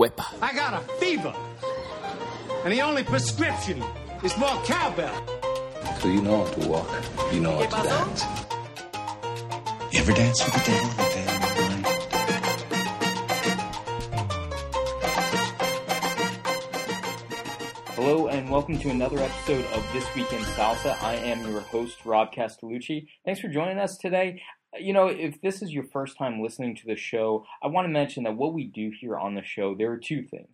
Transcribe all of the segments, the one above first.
Whip. I got a fever. And the only prescription is more cowbell. So you know how to walk, you know how to dance. You ever dance with the devil? The devil in the night? Hello and welcome to another episode of This Week in Salsa. I am your host, Rob Castellucci. Thanks for joining us today. You know, if this is your first time listening to the show, I want to mention that what we do here on the show, there are two things.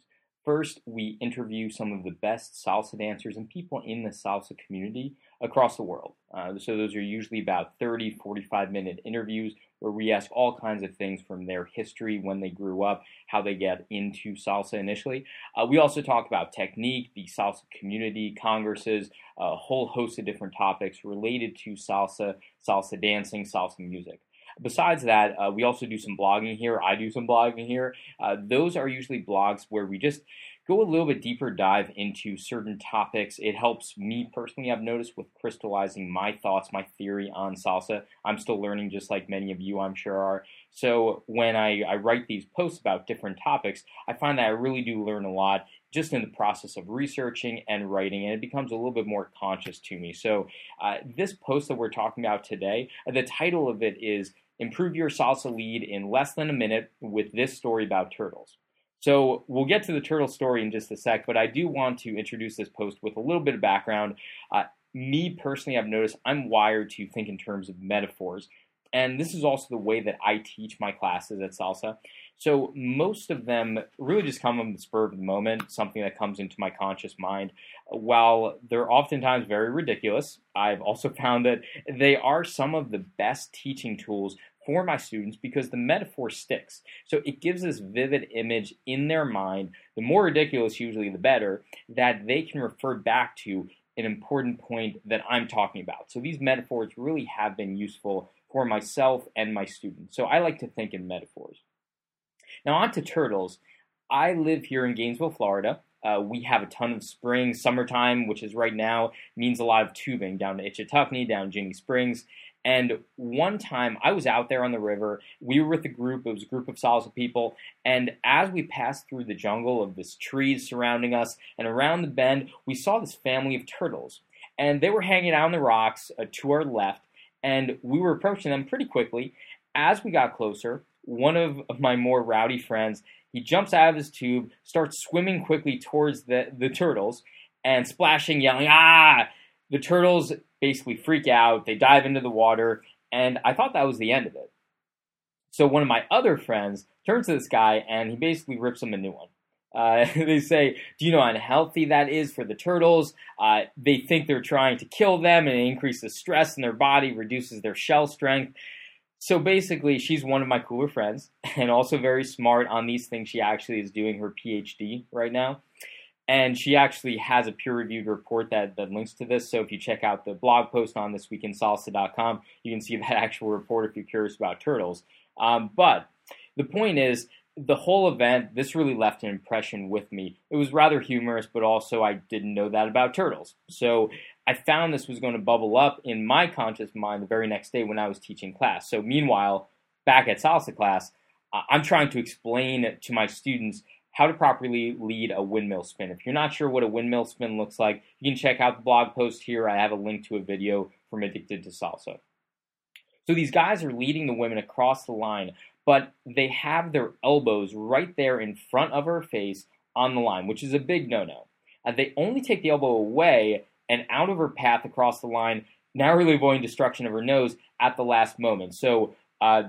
First, we interview some of the best salsa dancers and people in the salsa community across the world. Uh, so those are usually about 30, 45 minute interviews where we ask all kinds of things from their history, when they grew up, how they get into salsa initially. Uh, we also talk about technique, the salsa community, congresses, a whole host of different topics related to salsa, salsa dancing, salsa music. Besides that, uh, we also do some blogging here. I do some blogging here. Uh, those are usually blogs where we just go a little bit deeper dive into certain topics. It helps me personally, I've noticed, with crystallizing my thoughts, my theory on salsa. I'm still learning, just like many of you, I'm sure, are. So when I, I write these posts about different topics, I find that I really do learn a lot just in the process of researching and writing, and it becomes a little bit more conscious to me. So, uh, this post that we're talking about today, uh, the title of it is Improve Your Salsa Lead in Less Than a Minute with This Story About Turtles. So we'll get to the turtle story in just a sec, but I do want to introduce this post with a little bit of background. Uh, me personally, I've noticed I'm wired to think in terms of metaphors, and this is also the way that I teach my classes at Salsa. So most of them really just come on the spur of the moment, something that comes into my conscious mind. While they're oftentimes very ridiculous, I've also found that they are some of the best teaching tools for my students because the metaphor sticks. So it gives this vivid image in their mind, the more ridiculous usually the better, that they can refer back to an important point that I'm talking about. So these metaphors really have been useful for myself and my students. So I like to think in metaphors. Now, on to turtles. I live here in Gainesville, Florida. Uh, we have a ton of spring, summertime, which is right now, means a lot of tubing down to Ichetucknee, down Ginnie Springs. And one time I was out there on the river. We were with a group, it was a group of salsa people. And as we passed through the jungle of this trees surrounding us and around the bend, we saw this family of turtles. And they were hanging out on the rocks uh, to our left. And we were approaching them pretty quickly. As we got closer, one of my more rowdy friends, he jumps out of his tube, starts swimming quickly towards the, the turtles, and splashing, yelling, ah! The turtles basically freak out, they dive into the water, and I thought that was the end of it. So one of my other friends turns to this guy and he basically rips him a new one. Uh, they say, Do you know how unhealthy that is for the turtles? Uh, they think they're trying to kill them and it increases stress in their body, reduces their shell strength. So basically, she's one of my cooler friends and also very smart on these things. She actually is doing her PhD right now. And she actually has a peer reviewed report that, that links to this. So if you check out the blog post on thisweekinsalsa.com, you can see that actual report if you're curious about turtles. Um, but the point is, the whole event, this really left an impression with me. It was rather humorous, but also I didn't know that about turtles. So I found this was going to bubble up in my conscious mind the very next day when I was teaching class. So meanwhile, back at salsa class, I'm trying to explain to my students how to properly lead a windmill spin. If you're not sure what a windmill spin looks like, you can check out the blog post here. I have a link to a video from Addicted to Salsa. So these guys are leading the women across the line, but they have their elbows right there in front of her face on the line, which is a big no no. Uh, they only take the elbow away and out of her path across the line, narrowly avoiding destruction of her nose at the last moment. So uh,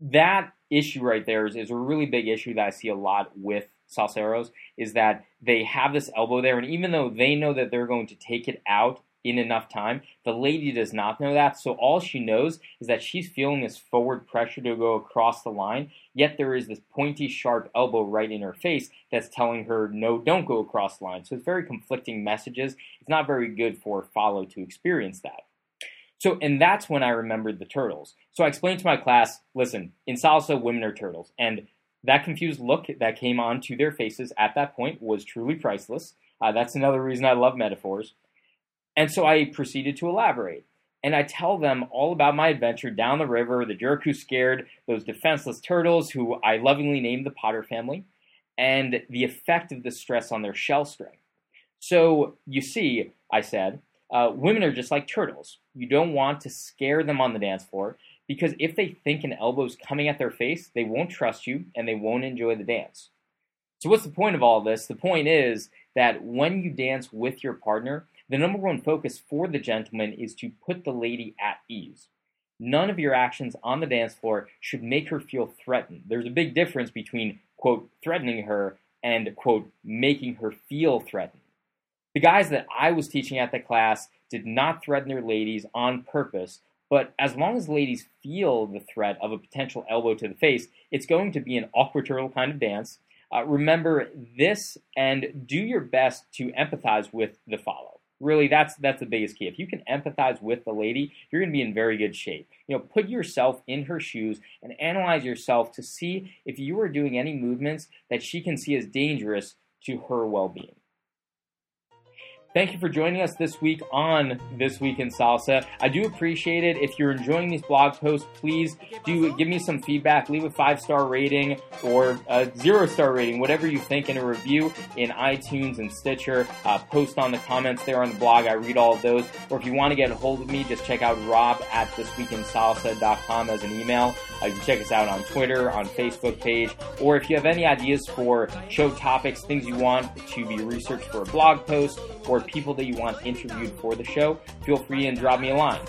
that issue right there is, is a really big issue that I see a lot with salseros is that they have this elbow there, and even though they know that they're going to take it out in enough time, the lady does not know that. So all she knows is that she's feeling this forward pressure to go across the line, yet there is this pointy, sharp elbow right in her face that's telling her, no, don't go across the line. So it's very conflicting messages. It's not very good for follow to experience that. So, and that's when I remembered the turtles. So I explained to my class, listen, in salsa, women are turtles. And that confused look that came onto their faces at that point was truly priceless. Uh, that's another reason I love metaphors. And so I proceeded to elaborate. And I tell them all about my adventure down the river, the jerk who scared those defenseless turtles, who I lovingly named the Potter family. and the effect of the stress on their shell strength. So, you see, I said, uh, women are just like turtles. You don't want to scare them on the dance floor because if they think an elbow is coming at their face, they won't trust you and they won't enjoy the dance. So, what's the point of all this? The point is that when you dance with your partner, the number one focus for the gentleman is to put the lady at ease. None of your actions on the dance floor should make her feel threatened. There's a big difference between, quote, threatening her and, quote, making her feel threatened. The guys that I was teaching at the class did not threaten their ladies on purpose, but as long as ladies feel the threat of a potential elbow to the face, it's going to be an awkward turtle kind of dance. Uh, remember this and do your best to empathize with the follow. Really, that's that's the biggest key. If you can empathize with the lady, you're going to be in very good shape. You know, put yourself in her shoes and analyze yourself to see if you are doing any movements that she can see as dangerous to her well-being. Thank you for joining us this week on This Week in Salsa. I do appreciate it. If you're enjoying these blog posts, please do give me some feedback. Leave a five star rating or a zero star rating, whatever you think, in a review in iTunes and Stitcher. Uh, post on the comments there on the blog. I read all of those. Or if you want to get a hold of me, just check out rob at thisweekinsalsa.com as an email. Uh, you can check us out on Twitter, on Facebook page, or if you have any ideas for show topics, things you want to be researched for a blog post, or people that you want interviewed for the show, feel free and drop me a line.